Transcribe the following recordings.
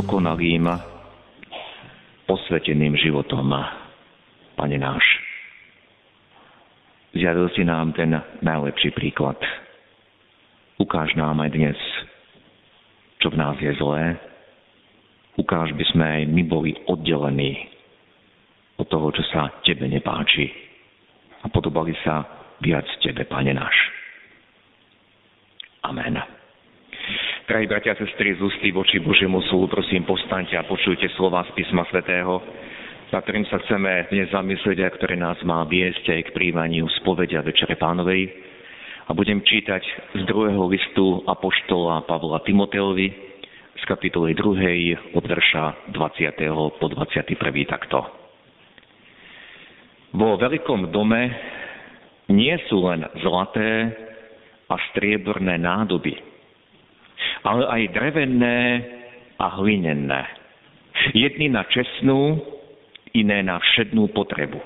dokonalým, posveteným životom, Pane náš. Zjavil si nám ten najlepší príklad. Ukáž nám aj dnes, čo v nás je zlé. Ukáž, by sme aj my boli oddelení od toho, čo sa Tebe nepáči. A podobali sa viac Tebe, Pane náš. Amen. Drahí bratia a sestry, z ústy voči Božiemu súdu, prosím, postaňte a počujte slova z písma svätého, na ktorým sa chceme dnes zamyslieť a ktoré nás má viesť aj k príjmaniu spovedia Večere Pánovej. A budem čítať z druhého listu Apoštola Pavla Timoteovi z kapitoly 2. od verša 20. po 21. takto. Vo veľkom dome nie sú len zlaté a strieborné nádoby, ale aj drevené a hlinené. Jedny na čestnú, iné na všednú potrebu.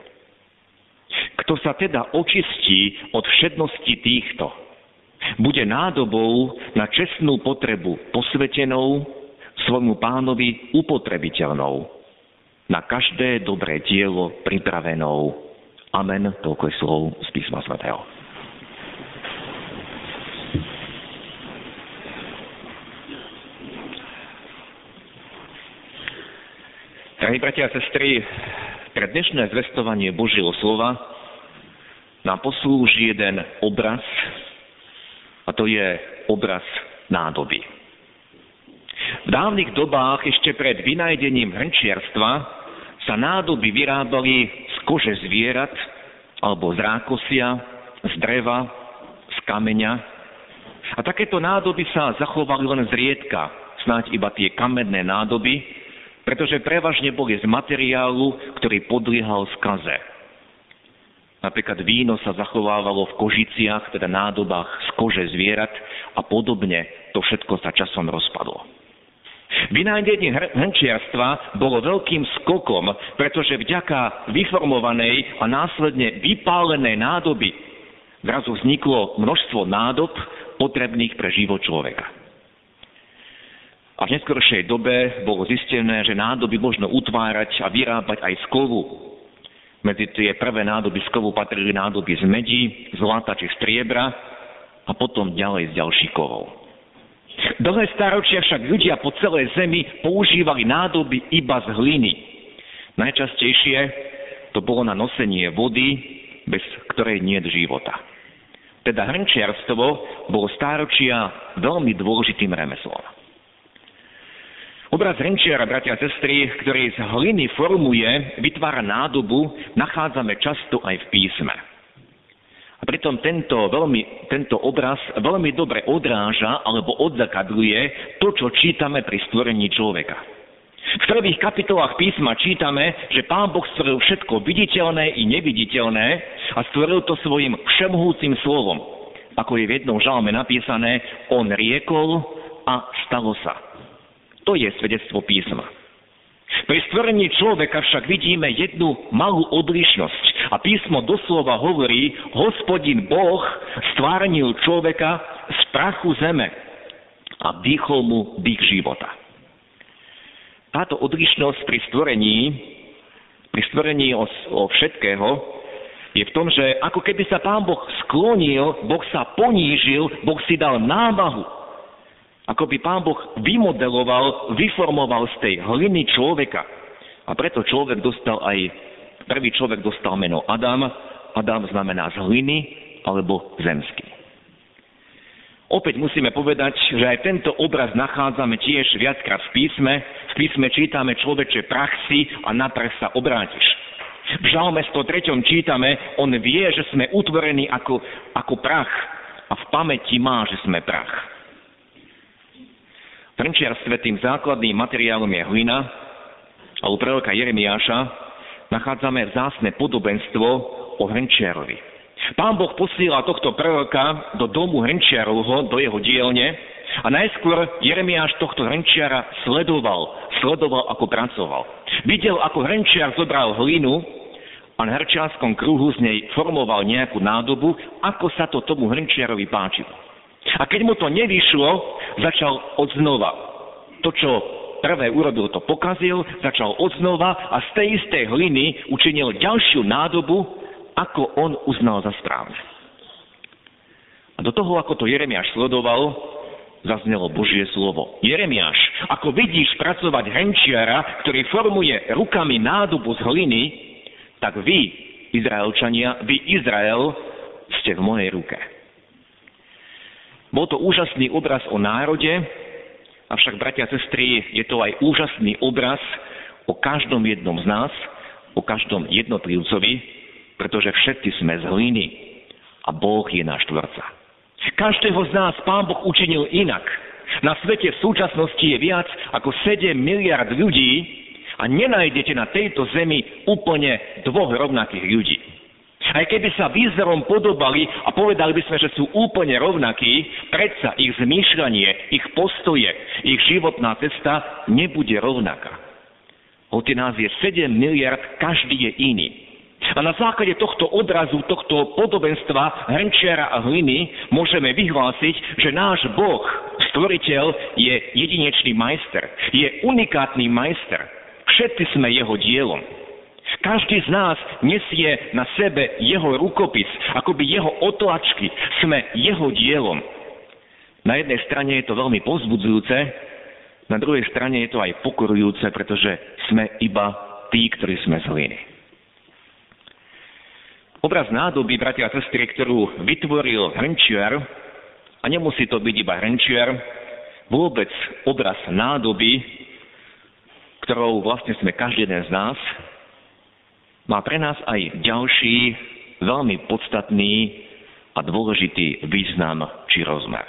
Kto sa teda očistí od všednosti týchto, bude nádobou na čestnú potrebu posvetenou, svojmu pánovi upotrebiteľnou, na každé dobré dielo pripravenou. Amen, toľko je slov z písma svätého. Drahí bratia a sestry, pre dnešné zvestovanie Božieho slova nám poslúži jeden obraz, a to je obraz nádoby. V dávnych dobách, ešte pred vynajdením hrnčiarstva, sa nádoby vyrábali z kože zvierat, alebo z rákosia, z dreva, z kameňa. A takéto nádoby sa zachovali len zriedka, snáď iba tie kamenné nádoby, pretože prevažne boli z materiálu, ktorý podliehal skaze. Napríklad víno sa zachovávalo v kožiciach, teda nádobách z kože zvierat a podobne to všetko sa časom rozpadlo. Vynájdenie hrnčiarstva bolo veľkým skokom, pretože vďaka vyformovanej a následne vypálenej nádoby zrazu vzniklo množstvo nádob potrebných pre život človeka. A v neskoršej dobe bolo zistené, že nádoby možno utvárať a vyrábať aj z kovu. Medzi tie prvé nádoby z kovu patrili nádoby z medí, zlata či striebra a potom ďalej z ďalších kovov. Dlhé staročia však ľudia po celej zemi používali nádoby iba z hliny. Najčastejšie to bolo na nosenie vody, bez ktorej nie je života. Teda hrnčiarstvo bolo stáročia veľmi dôležitým remeslom. Obraz renčiara, bratia a sestry, ktorý z hliny formuje, vytvára nádobu, nachádzame často aj v písme. A pritom tento, veľmi, tento obraz veľmi dobre odráža alebo odzakadluje to, čo čítame pri stvorení človeka. V prvých kapitolách písma čítame, že Pán Boh stvoril všetko viditeľné i neviditeľné a stvoril to svojim všemhúcim slovom. Ako je v jednom žalme napísané, on riekol a stalo sa. To je svedectvo písma. Pri stvorení človeka však vidíme jednu malú odlišnosť. A písmo doslova hovorí, hospodin Boh stvárnil človeka z prachu zeme a dýchol mu dých života. Táto odlišnosť pri stvorení, pri stvorení o, o všetkého, je v tom, že ako keby sa pán Boh sklonil, Boh sa ponížil, Boh si dal námahu ako by pán Boh vymodeloval, vyformoval z tej hliny človeka. A preto človek dostal aj, prvý človek dostal meno Adam. Adam znamená z hliny alebo zemský. Opäť musíme povedať, že aj tento obraz nachádzame tiež viackrát v písme. V písme čítame človeče prach si a na prach sa obrátiš. V žalme 103. čítame, on vie, že sme utvorení ako, ako prach a v pamäti má, že sme prach. Hrnčiarstve tým základným materiálom je hlina a u proroka Jeremiáša nachádzame vzácne podobenstvo o hrnčiarovi. Pán Boh posiela tohto proroka do domu hrnčiarovho, do jeho dielne a najskôr Jeremiáš tohto hrnčiara sledoval, sledoval, ako pracoval. Videl, ako hrnčiar zobral hlinu a na hrčiarskom kruhu z nej formoval nejakú nádobu, ako sa to tomu hrnčiarovi páčilo. A keď mu to nevyšlo, začal odznova. To, čo prvé urobil, to pokazil, začal odznova a z tej istej hliny učinil ďalšiu nádobu, ako on uznal za správne. A do toho, ako to Jeremiáš sledoval, zaznelo Božie slovo. Jeremiáš, ako vidíš pracovať henčiara, ktorý formuje rukami nádobu z hliny, tak vy, Izraelčania, vy Izrael, ste v mojej ruke. Bol to úžasný obraz o národe, avšak, bratia a sestry, je to aj úžasný obraz o každom jednom z nás, o každom jednotlivcovi, pretože všetci sme z hliny a Boh je náš tvorca. Každého z nás Pán Boh učinil inak. Na svete v súčasnosti je viac ako 7 miliard ľudí, a nenájdete na tejto zemi úplne dvoch rovnakých ľudí. Aj keby sa výzorom podobali a povedali by sme, že sú úplne rovnakí, predsa ich zmýšľanie, ich postoje, ich životná cesta nebude rovnaká. Hoci nás je 7 miliard, každý je iný. A na základe tohto odrazu, tohto podobenstva hrnčiara a hliny môžeme vyhlásiť, že náš Boh, stvoriteľ, je jedinečný majster. Je unikátny majster. Všetci sme jeho dielom. Každý z nás nesie na sebe jeho rukopis, akoby jeho otlačky. Sme jeho dielom. Na jednej strane je to veľmi pozbudzujúce, na druhej strane je to aj pokorujúce, pretože sme iba tí, ktorí sme hliny. Obraz nádoby, bratia a sestry, ktorú vytvoril hrnčiar, a nemusí to byť iba hrnčiar, vôbec obraz nádoby ktorou vlastne sme každý jeden z nás, má pre nás aj ďalší veľmi podstatný a dôležitý význam či rozmer.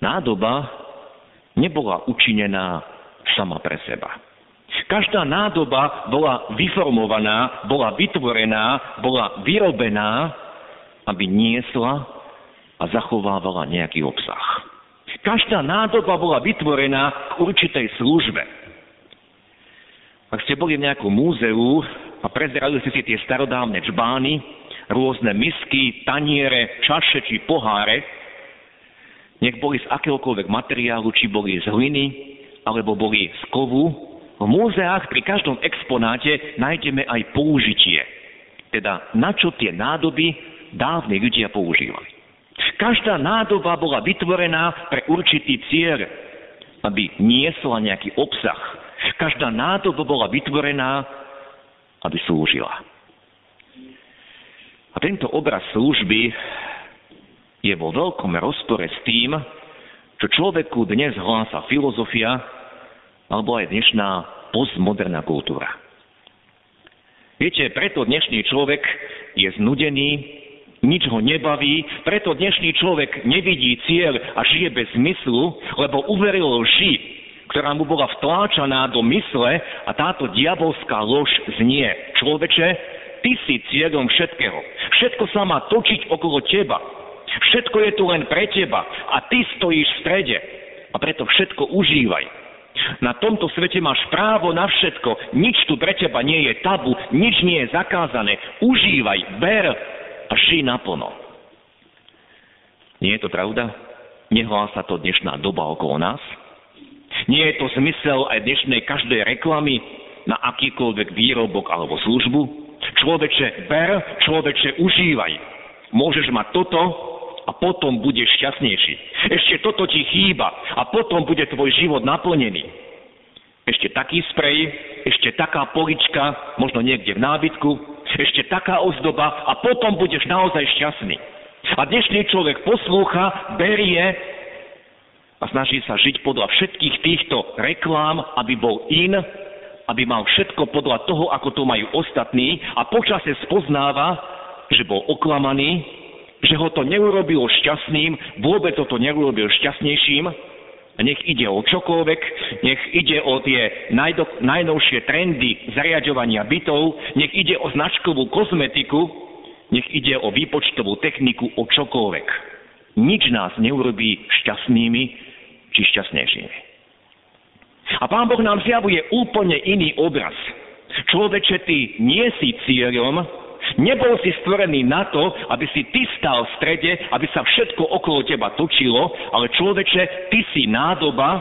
Nádoba nebola učinená sama pre seba. Každá nádoba bola vyformovaná, bola vytvorená, bola vyrobená, aby niesla a zachovávala nejaký obsah. Každá nádoba bola vytvorená k určitej službe. Ak ste boli v nejakom múzeu a prezerali ste si tie starodávne čbány, rôzne misky, taniere, čaše či poháre, nech boli z akéhokoľvek materiálu, či boli z hliny, alebo boli z kovu, v múzeách pri každom exponáte nájdeme aj použitie. Teda na čo tie nádoby dávni ľudia používali. Každá nádoba bola vytvorená pre určitý cieľ, aby niesla nejaký obsah, Každá nádoba bola vytvorená, aby slúžila. A tento obraz služby je vo veľkom rozpore s tým, čo človeku dnes hlása filozofia alebo aj dnešná postmoderná kultúra. Viete, preto dnešný človek je znudený, nič ho nebaví, preto dnešný človek nevidí cieľ a žije bez zmyslu, lebo uveril lži, ktorá mu bola vtláčaná do mysle a táto diabolská lož znie. Človeče, ty si cieľom všetkého. Všetko sa má točiť okolo teba. Všetko je tu len pre teba a ty stojíš v strede. A preto všetko užívaj. Na tomto svete máš právo na všetko. Nič tu pre teba nie je tabu, nič nie je zakázané. Užívaj, ber a žij naplno. Nie je to pravda? Nehlása to dnešná doba okolo nás? Nie je to zmysel aj dnešnej každej reklamy na akýkoľvek výrobok alebo službu? Človeče, ber, človeče, užívaj. Môžeš mať toto a potom budeš šťastnejší. Ešte toto ti chýba a potom bude tvoj život naplnený. Ešte taký sprej, ešte taká polička, možno niekde v nábytku, ešte taká ozdoba a potom budeš naozaj šťastný. A dnešný človek poslúcha, berie a snaží sa žiť podľa všetkých týchto reklám, aby bol in, aby mal všetko podľa toho, ako to majú ostatní a počase spoznáva, že bol oklamaný, že ho to neurobilo šťastným, vôbec ho to neurobil šťastnejším, nech ide o čokoľvek, nech ide o tie najdo, najnovšie trendy zariadovania bytov, nech ide o značkovú kozmetiku, nech ide o výpočtovú techniku, o čokoľvek. Nič nás neurobí šťastnými či šťastnejšími. A Pán Boh nám zjavuje úplne iný obraz. Človeče, ty nie si cieľom, Nebol si stvorený na to, aby si ty stal v strede, aby sa všetko okolo teba točilo, ale človeče, ty si nádoba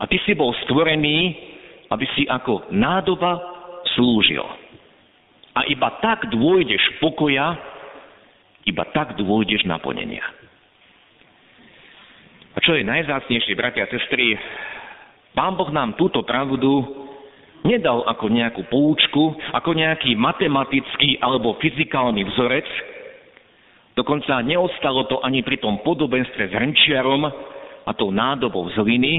a ty si bol stvorený, aby si ako nádoba slúžil. A iba tak dôjdeš pokoja, iba tak dôjdeš naplnenia. A čo je najzácnejšie, bratia a sestry, Pán Boh nám túto pravdu nedal ako nejakú poučku, ako nejaký matematický alebo fyzikálny vzorec, dokonca neostalo to ani pri tom podobenstve s hrnčiarom a tou nádobou z hliny,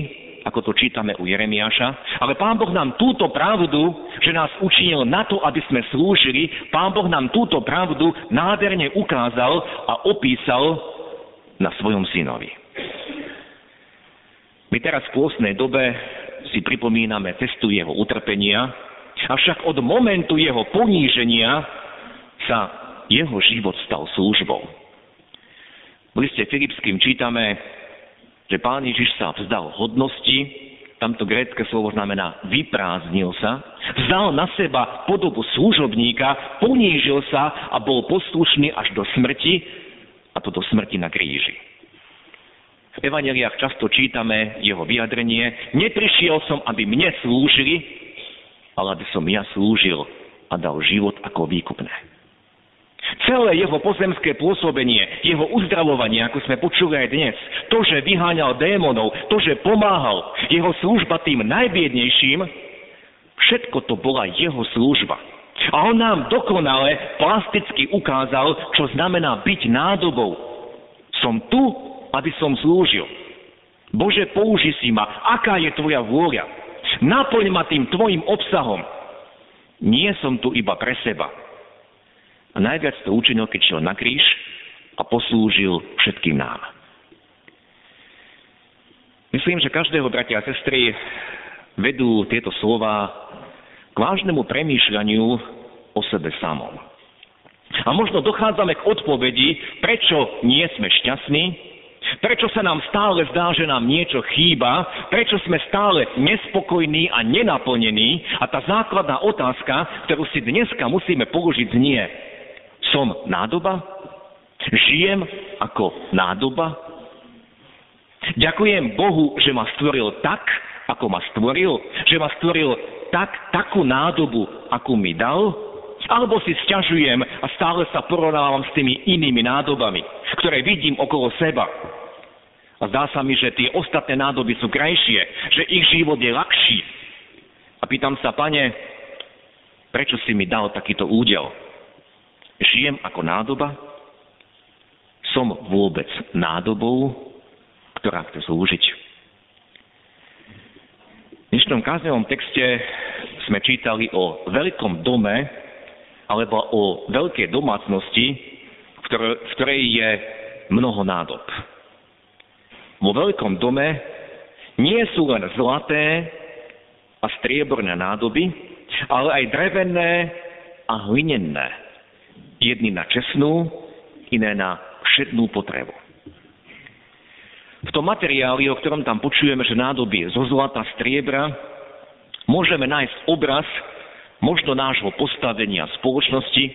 ako to čítame u Jeremiáša. Ale Pán Boh nám túto pravdu, že nás učinil na to, aby sme slúžili, Pán Boh nám túto pravdu nádherne ukázal a opísal na svojom synovi. My teraz v pôstnej dobe si pripomíname cestu jeho utrpenia, avšak od momentu jeho poníženia sa jeho život stal službou. V liste Filipským čítame, že pán Ježiš sa vzdal hodnosti, tamto grécke slovo znamená vyprázdnil sa, vzdal na seba podobu služobníka, ponížil sa a bol poslušný až do smrti, a to do smrti na kríži. V evaneliách často čítame jeho vyjadrenie, neprišiel som, aby mne slúžili, ale aby som ja slúžil a dal život ako výkupné. Celé jeho pozemské pôsobenie, jeho uzdravovanie, ako sme počuli aj dnes, to, že vyháňal démonov, to, že pomáhal, jeho služba tým najbiednejším, všetko to bola jeho služba. A on nám dokonale plasticky ukázal, čo znamená byť nádobou. Som tu, aby som slúžil. Bože, použi si ma, aká je tvoja vôľa. Naplň ma tým tvojim obsahom. Nie som tu iba pre seba. A najviac to učinil, keď šiel na kríž a poslúžil všetkým nám. Myslím, že každého bratia a sestry vedú tieto slova k vážnemu premýšľaniu o sebe samom. A možno dochádzame k odpovedi, prečo nie sme šťastní, Prečo sa nám stále zdá, že nám niečo chýba? Prečo sme stále nespokojní a nenaplnení? A tá základná otázka, ktorú si dneska musíme položiť, znie. Som nádoba? Žijem ako nádoba? Ďakujem Bohu, že ma stvoril tak, ako ma stvoril, že ma stvoril tak, takú nádobu, akú mi dal, alebo si sťažujem a stále sa porovnávam s tými inými nádobami, ktoré vidím okolo seba. A zdá sa mi, že tie ostatné nádoby sú krajšie, že ich život je ľahší. A pýtam sa, pane, prečo si mi dal takýto údel? Žijem ako nádoba? Som vôbec nádobou, ktorá chce slúžiť? V dnešnom káznevom texte sme čítali o veľkom dome alebo o veľkej domácnosti, v ktorej, je mnoho nádob vo veľkom dome nie sú len zlaté a strieborné nádoby, ale aj drevené a hlinené. Jedny na česnú, iné na všetnú potrebu. V tom materiáli, o ktorom tam počujeme, že nádoby zo zlata, striebra, môžeme nájsť obraz možno nášho postavenia spoločnosti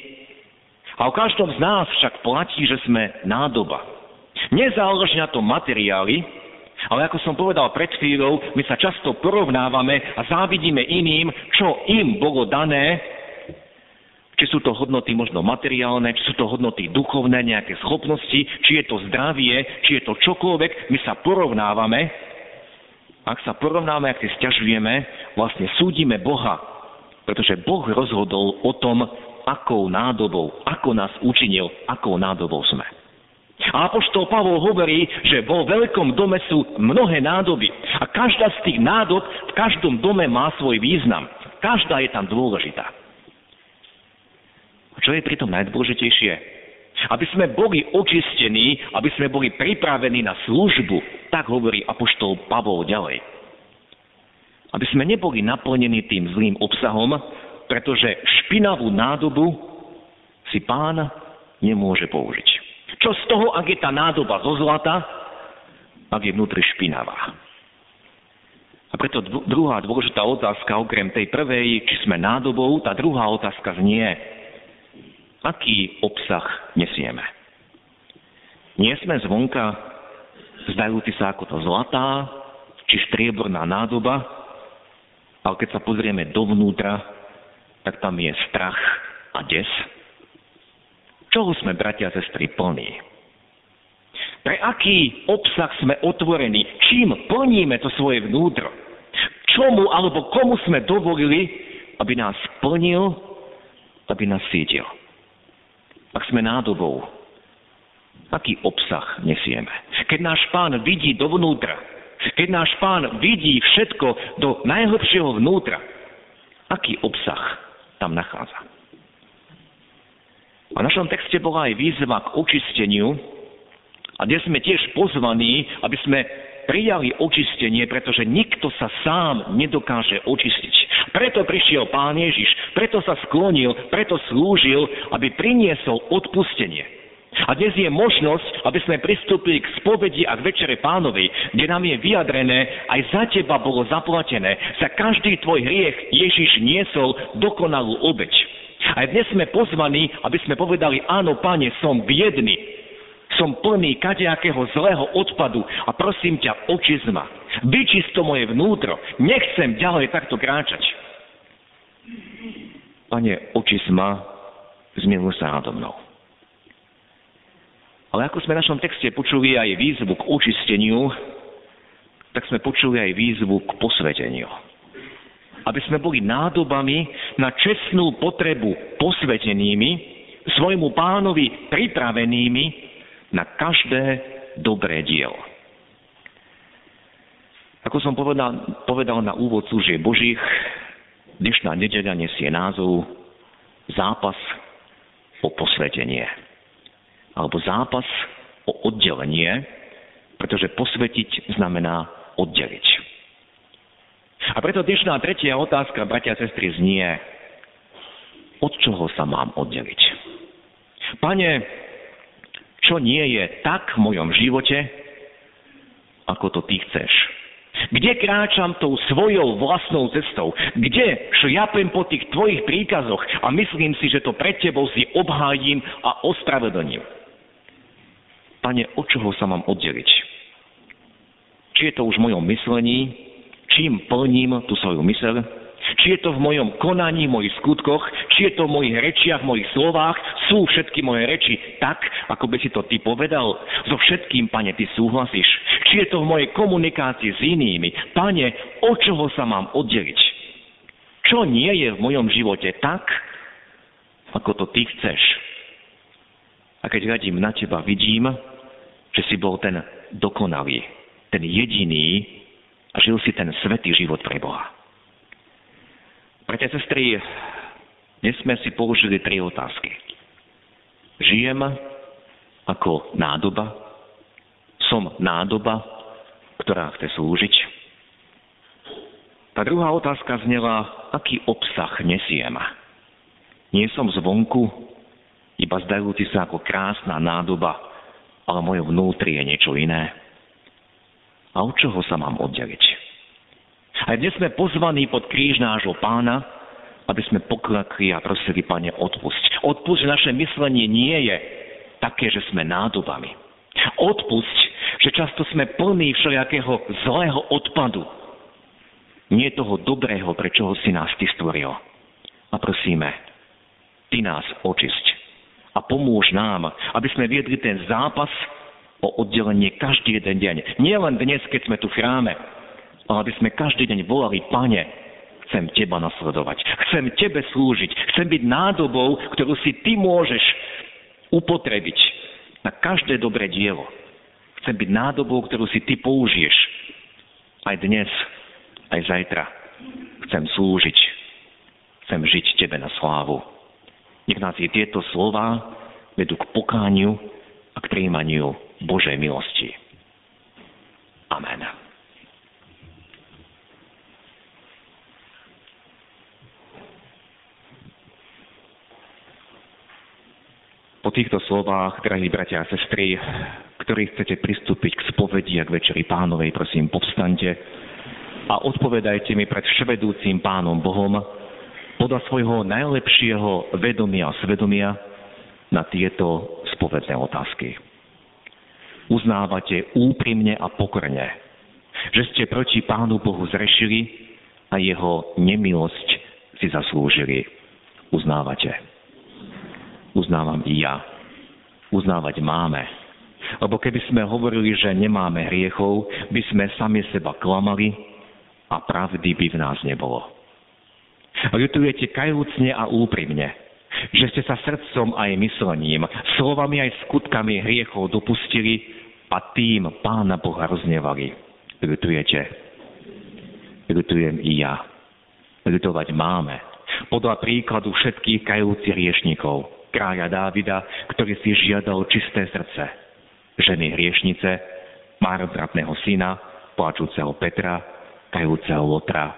a o každom z nás však platí, že sme nádoba. Nezáleží na tom materiály, ale ako som povedal pred chvíľou, my sa často porovnávame a závidíme iným, čo im bolo dané, či sú to hodnoty možno materiálne, či sú to hodnoty duchovné, nejaké schopnosti, či je to zdravie, či je to čokoľvek, my sa porovnávame. Ak sa porovnáme, ak si stiažujeme, vlastne súdime Boha, pretože Boh rozhodol o tom, akou nádobou, ako nás učinil, akou nádobou sme. A apoštol Pavol hovorí, že vo veľkom dome sú mnohé nádoby. A každá z tých nádob v každom dome má svoj význam. Každá je tam dôležitá. A čo je pritom najdôležitejšie? Aby sme boli očistení, aby sme boli pripravení na službu, tak hovorí apoštol Pavol ďalej. Aby sme neboli naplnení tým zlým obsahom, pretože špinavú nádobu si pán nemôže použiť. Čo z toho, ak je tá nádoba zo zlata, ak je vnútri špinavá? A preto druhá dôležitá otázka, okrem tej prvej, či sme nádobou, tá druhá otázka znie, aký obsah nesieme. Nie sme zvonka zdajúci sa ako to zlatá, či strieborná nádoba, ale keď sa pozrieme dovnútra, tak tam je strach a des. Čoho sme, bratia a sestry, plní? Pre aký obsah sme otvorení? Čím plníme to svoje vnútro? Čomu alebo komu sme dovolili, aby nás plnil, aby nás sítil? Ak sme nádobou, aký obsah nesieme? Keď náš pán vidí dovnútra, keď náš pán vidí všetko do najhlbšieho vnútra, aký obsah tam nachádza? A v našom texte bola aj výzva k očisteniu, a dnes sme tiež pozvaní, aby sme prijali očistenie, pretože nikto sa sám nedokáže očistiť. Preto prišiel Pán Ježiš, preto sa sklonil, preto slúžil, aby priniesol odpustenie. A dnes je možnosť, aby sme pristúpili k spovedi a k večere pánovej, kde nám je vyjadrené, aj za teba bolo zaplatené, za každý tvoj hriech Ježiš niesol dokonalú obeď. Aj dnes sme pozvaní, aby sme povedali, áno, pane, som biedný, som plný kadejakého zlého odpadu a prosím ťa, očist ma. Vyčist to moje vnútro. Nechcem ďalej takto kráčať. Pane, očist ma, zmiluj sa nado mnou. Ale ako sme v našom texte počuli aj výzvu k očisteniu, tak sme počuli aj výzvu k posveteniu. Aby sme boli nádobami na čestnú potrebu posvetenými, svojmu pánovi pripravenými na každé dobré dielo. Ako som povedal, povedal na úvod služieb Božích, dnešná nedeľa nesie názov zápas o posvetenie. Alebo zápas o oddelenie, pretože posvetiť znamená oddeliť. A preto dnešná tretia otázka, bratia a sestry, znie, od čoho sa mám oddeliť? Pane, čo nie je tak v mojom živote, ako to ty chceš. Kde kráčam tou svojou vlastnou cestou? Kde šliapem po tých tvojich príkazoch a myslím si, že to pred tebou si obhájim a ospravedlním? Pane, od čoho sa mám oddeliť? Či je to už v mojom myslení, čím plním tú svoju mysel, či je to v mojom konaní, mojich skutkoch, či je to v mojich rečiach, mojich slovách, sú všetky moje reči tak, ako by si to ty povedal? So všetkým, pane, ty súhlasíš. Či je to v mojej komunikácii s inými? Pane, od čoho sa mám oddeliť? Čo nie je v mojom živote tak, ako to ty chceš? A keď radím na teba, vidím, že si bol ten dokonalý, ten jediný žil si ten svetý život pre Boha. Bratia sestry, dnes sme si položili tri otázky. Žijem ako nádoba? Som nádoba, ktorá chce slúžiť? Tá druhá otázka znela, aký obsah nesiem. Nie som zvonku, iba zdajúci sa ako krásna nádoba, ale moje vnútri je niečo iné. A od čoho sa mám oddeliť? A dnes sme pozvaní pod kríž nášho pána, aby sme poklakli a prosili, Pane, odpusť. Odpusť, že naše myslenie nie je také, že sme nádobami. Odpusť, že často sme plní všelijakého zlého odpadu. Nie toho dobrého, pre si nás Ty stvoril. A prosíme, Ty nás očisť. A pomôž nám, aby sme viedli ten zápas o oddelenie každý jeden deň. Nie len dnes, keď sme tu v chráme, ale aby sme každý deň volali, Pane, chcem Teba nasledovať, chcem Tebe slúžiť, chcem byť nádobou, ktorú si Ty môžeš upotrebiť na každé dobré dielo. Chcem byť nádobou, ktorú si Ty použiješ aj dnes, aj zajtra. Chcem slúžiť, chcem žiť Tebe na slávu. Nech nás je tieto slova vedú k pokániu a k príjmaniu Božej milosti. Amen. Po týchto slovách, drahí bratia a sestry, ktorí chcete pristúpiť k spovedi a k večeri pánovej, prosím, povstante a odpovedajte mi pred vševedúcim pánom Bohom podľa svojho najlepšieho vedomia a svedomia na tieto spovedné otázky. Uznávate úprimne a pokorne, že ste proti Pánu Bohu zrešili a jeho nemilosť si zaslúžili. Uznávate uznávam i ja. Uznávať máme. Lebo keby sme hovorili, že nemáme hriechov, by sme sami seba klamali a pravdy by v nás nebolo. Ľutujete kajúcne a úprimne, že ste sa srdcom aj myslením, slovami aj skutkami hriechov dopustili a tým Pána Boha roznevali. Ľutujete. Ľutujem i ja. Ľutovať máme. Podľa príkladu všetkých kajúcich riešnikov kráľa Dávida, ktorý si žiadal čisté srdce, ženy hriešnice, mározratného syna, plačúceho Petra, kajúceho Lotra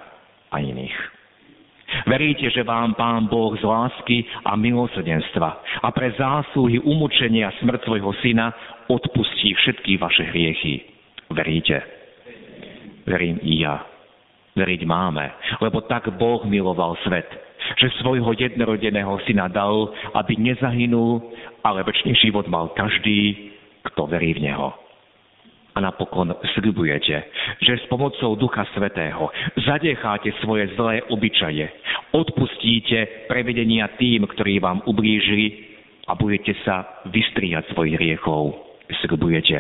a iných. Veríte, že vám Pán Boh z lásky a milosrdenstva a pre zásluhy umúčenia smrť svojho syna odpustí všetky vaše hriechy. Veríte? Verím i ja. Veriť máme, lebo tak Boh miloval svet, že svojho jednorodeného syna dal, aby nezahynul, ale väčší život mal každý, kto verí v Neho. Napokon sľubujete, že s pomocou Ducha Svetého zadecháte svoje zlé obyčaje, odpustíte prevedenia tým, ktorí vám ublížili a budete sa vystriať svojich hriechov. Sľubujete.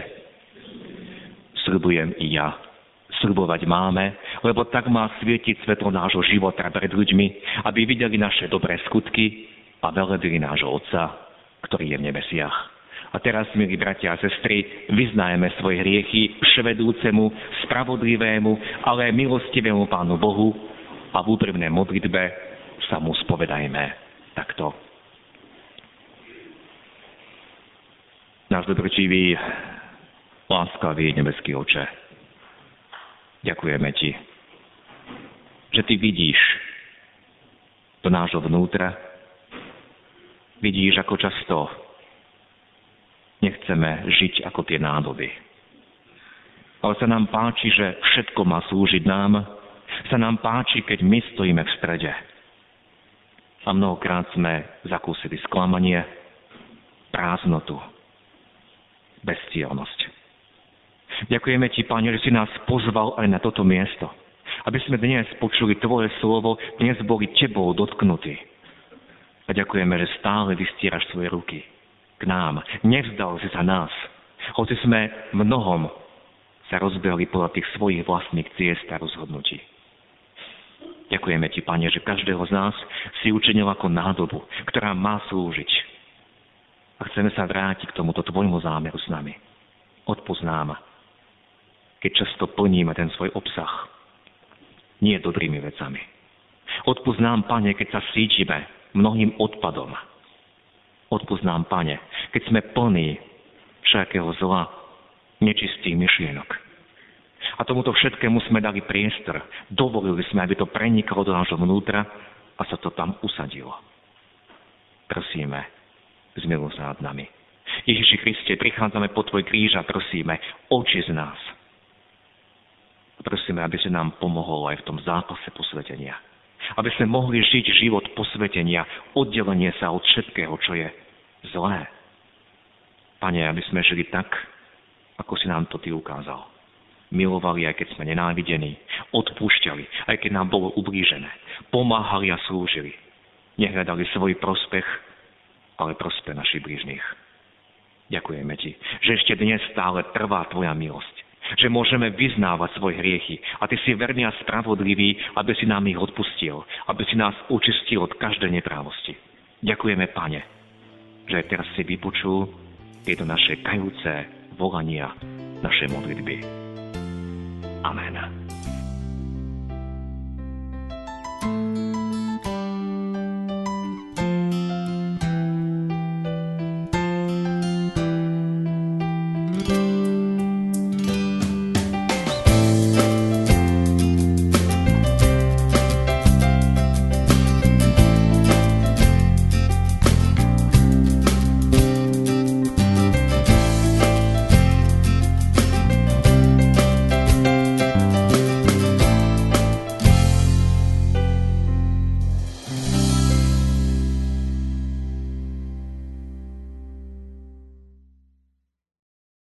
Sľubujem i ja Sľubovať máme, lebo tak má svietiť svetlo nášho života pred ľuďmi, aby videli naše dobré skutky a velebili nášho Otca, ktorý je v nebesiach. A teraz, milí bratia a sestry, vyznajeme svoje hriechy vševedúcemu, spravodlivému, ale milostivému Pánu Bohu a v úprimnej modlitbe sa mu spovedajme takto. Náš dobročivý, láskavý nebeský oče, Ďakujeme ti, že ty vidíš do nášho vnútra, vidíš, ako často nechceme žiť ako tie nádoby. Ale sa nám páči, že všetko má slúžiť nám, sa nám páči, keď my stojíme v strede. A mnohokrát sme zakúsili sklamanie, prázdnotu, bezcielnosť. Ďakujeme Ti, Pane, že si nás pozval aj na toto miesto. Aby sme dnes počuli Tvoje slovo, dnes boli Tebou dotknutí. A ďakujeme, že stále vystieraš svoje ruky k nám. Nevzdal si sa nás. Hoci sme mnohom sa rozbehli podľa tých svojich vlastných ciest a rozhodnutí. Ďakujeme Ti, Pane, že každého z nás si učinil ako nádobu, ktorá má slúžiť. A chceme sa vrátiť k tomuto Tvojmu zámeru s nami. Odpoznám keď často plníme ten svoj obsah. Nie dobrými vecami. Odpust nám, Pane, keď sa síčime mnohým odpadom. Odpust nám, Pane, keď sme plní všakého zla, nečistých myšlienok. A tomuto všetkému sme dali priestor. Dovolili sme, aby to preniklo do nášho vnútra a sa to tam usadilo. Prosíme, zmiluj sa nad nami. Ježiši Kriste, prichádzame po Tvoj kríž a prosíme, oči z nás. Prosíme, aby si nám pomohol aj v tom zápase posvetenia. Aby sme mohli žiť život posvetenia, oddelenie sa od všetkého, čo je zlé. Pane, aby sme žili tak, ako si nám to Ty ukázal. Milovali, aj keď sme nenávidení. Odpúšťali, aj keď nám bolo ublížené. Pomáhali a slúžili. Nehľadali svoj prospech, ale prospech našich blížnych. Ďakujeme Ti, že ešte dnes stále trvá Tvoja milosť že môžeme vyznávať svoje hriechy. A Ty si verný a spravodlivý, aby si nám ich odpustil, aby si nás učistil od každej neprávosti. Ďakujeme, Pane, že teraz si vypočul tieto naše kajúce volania, naše modlitby. Amen.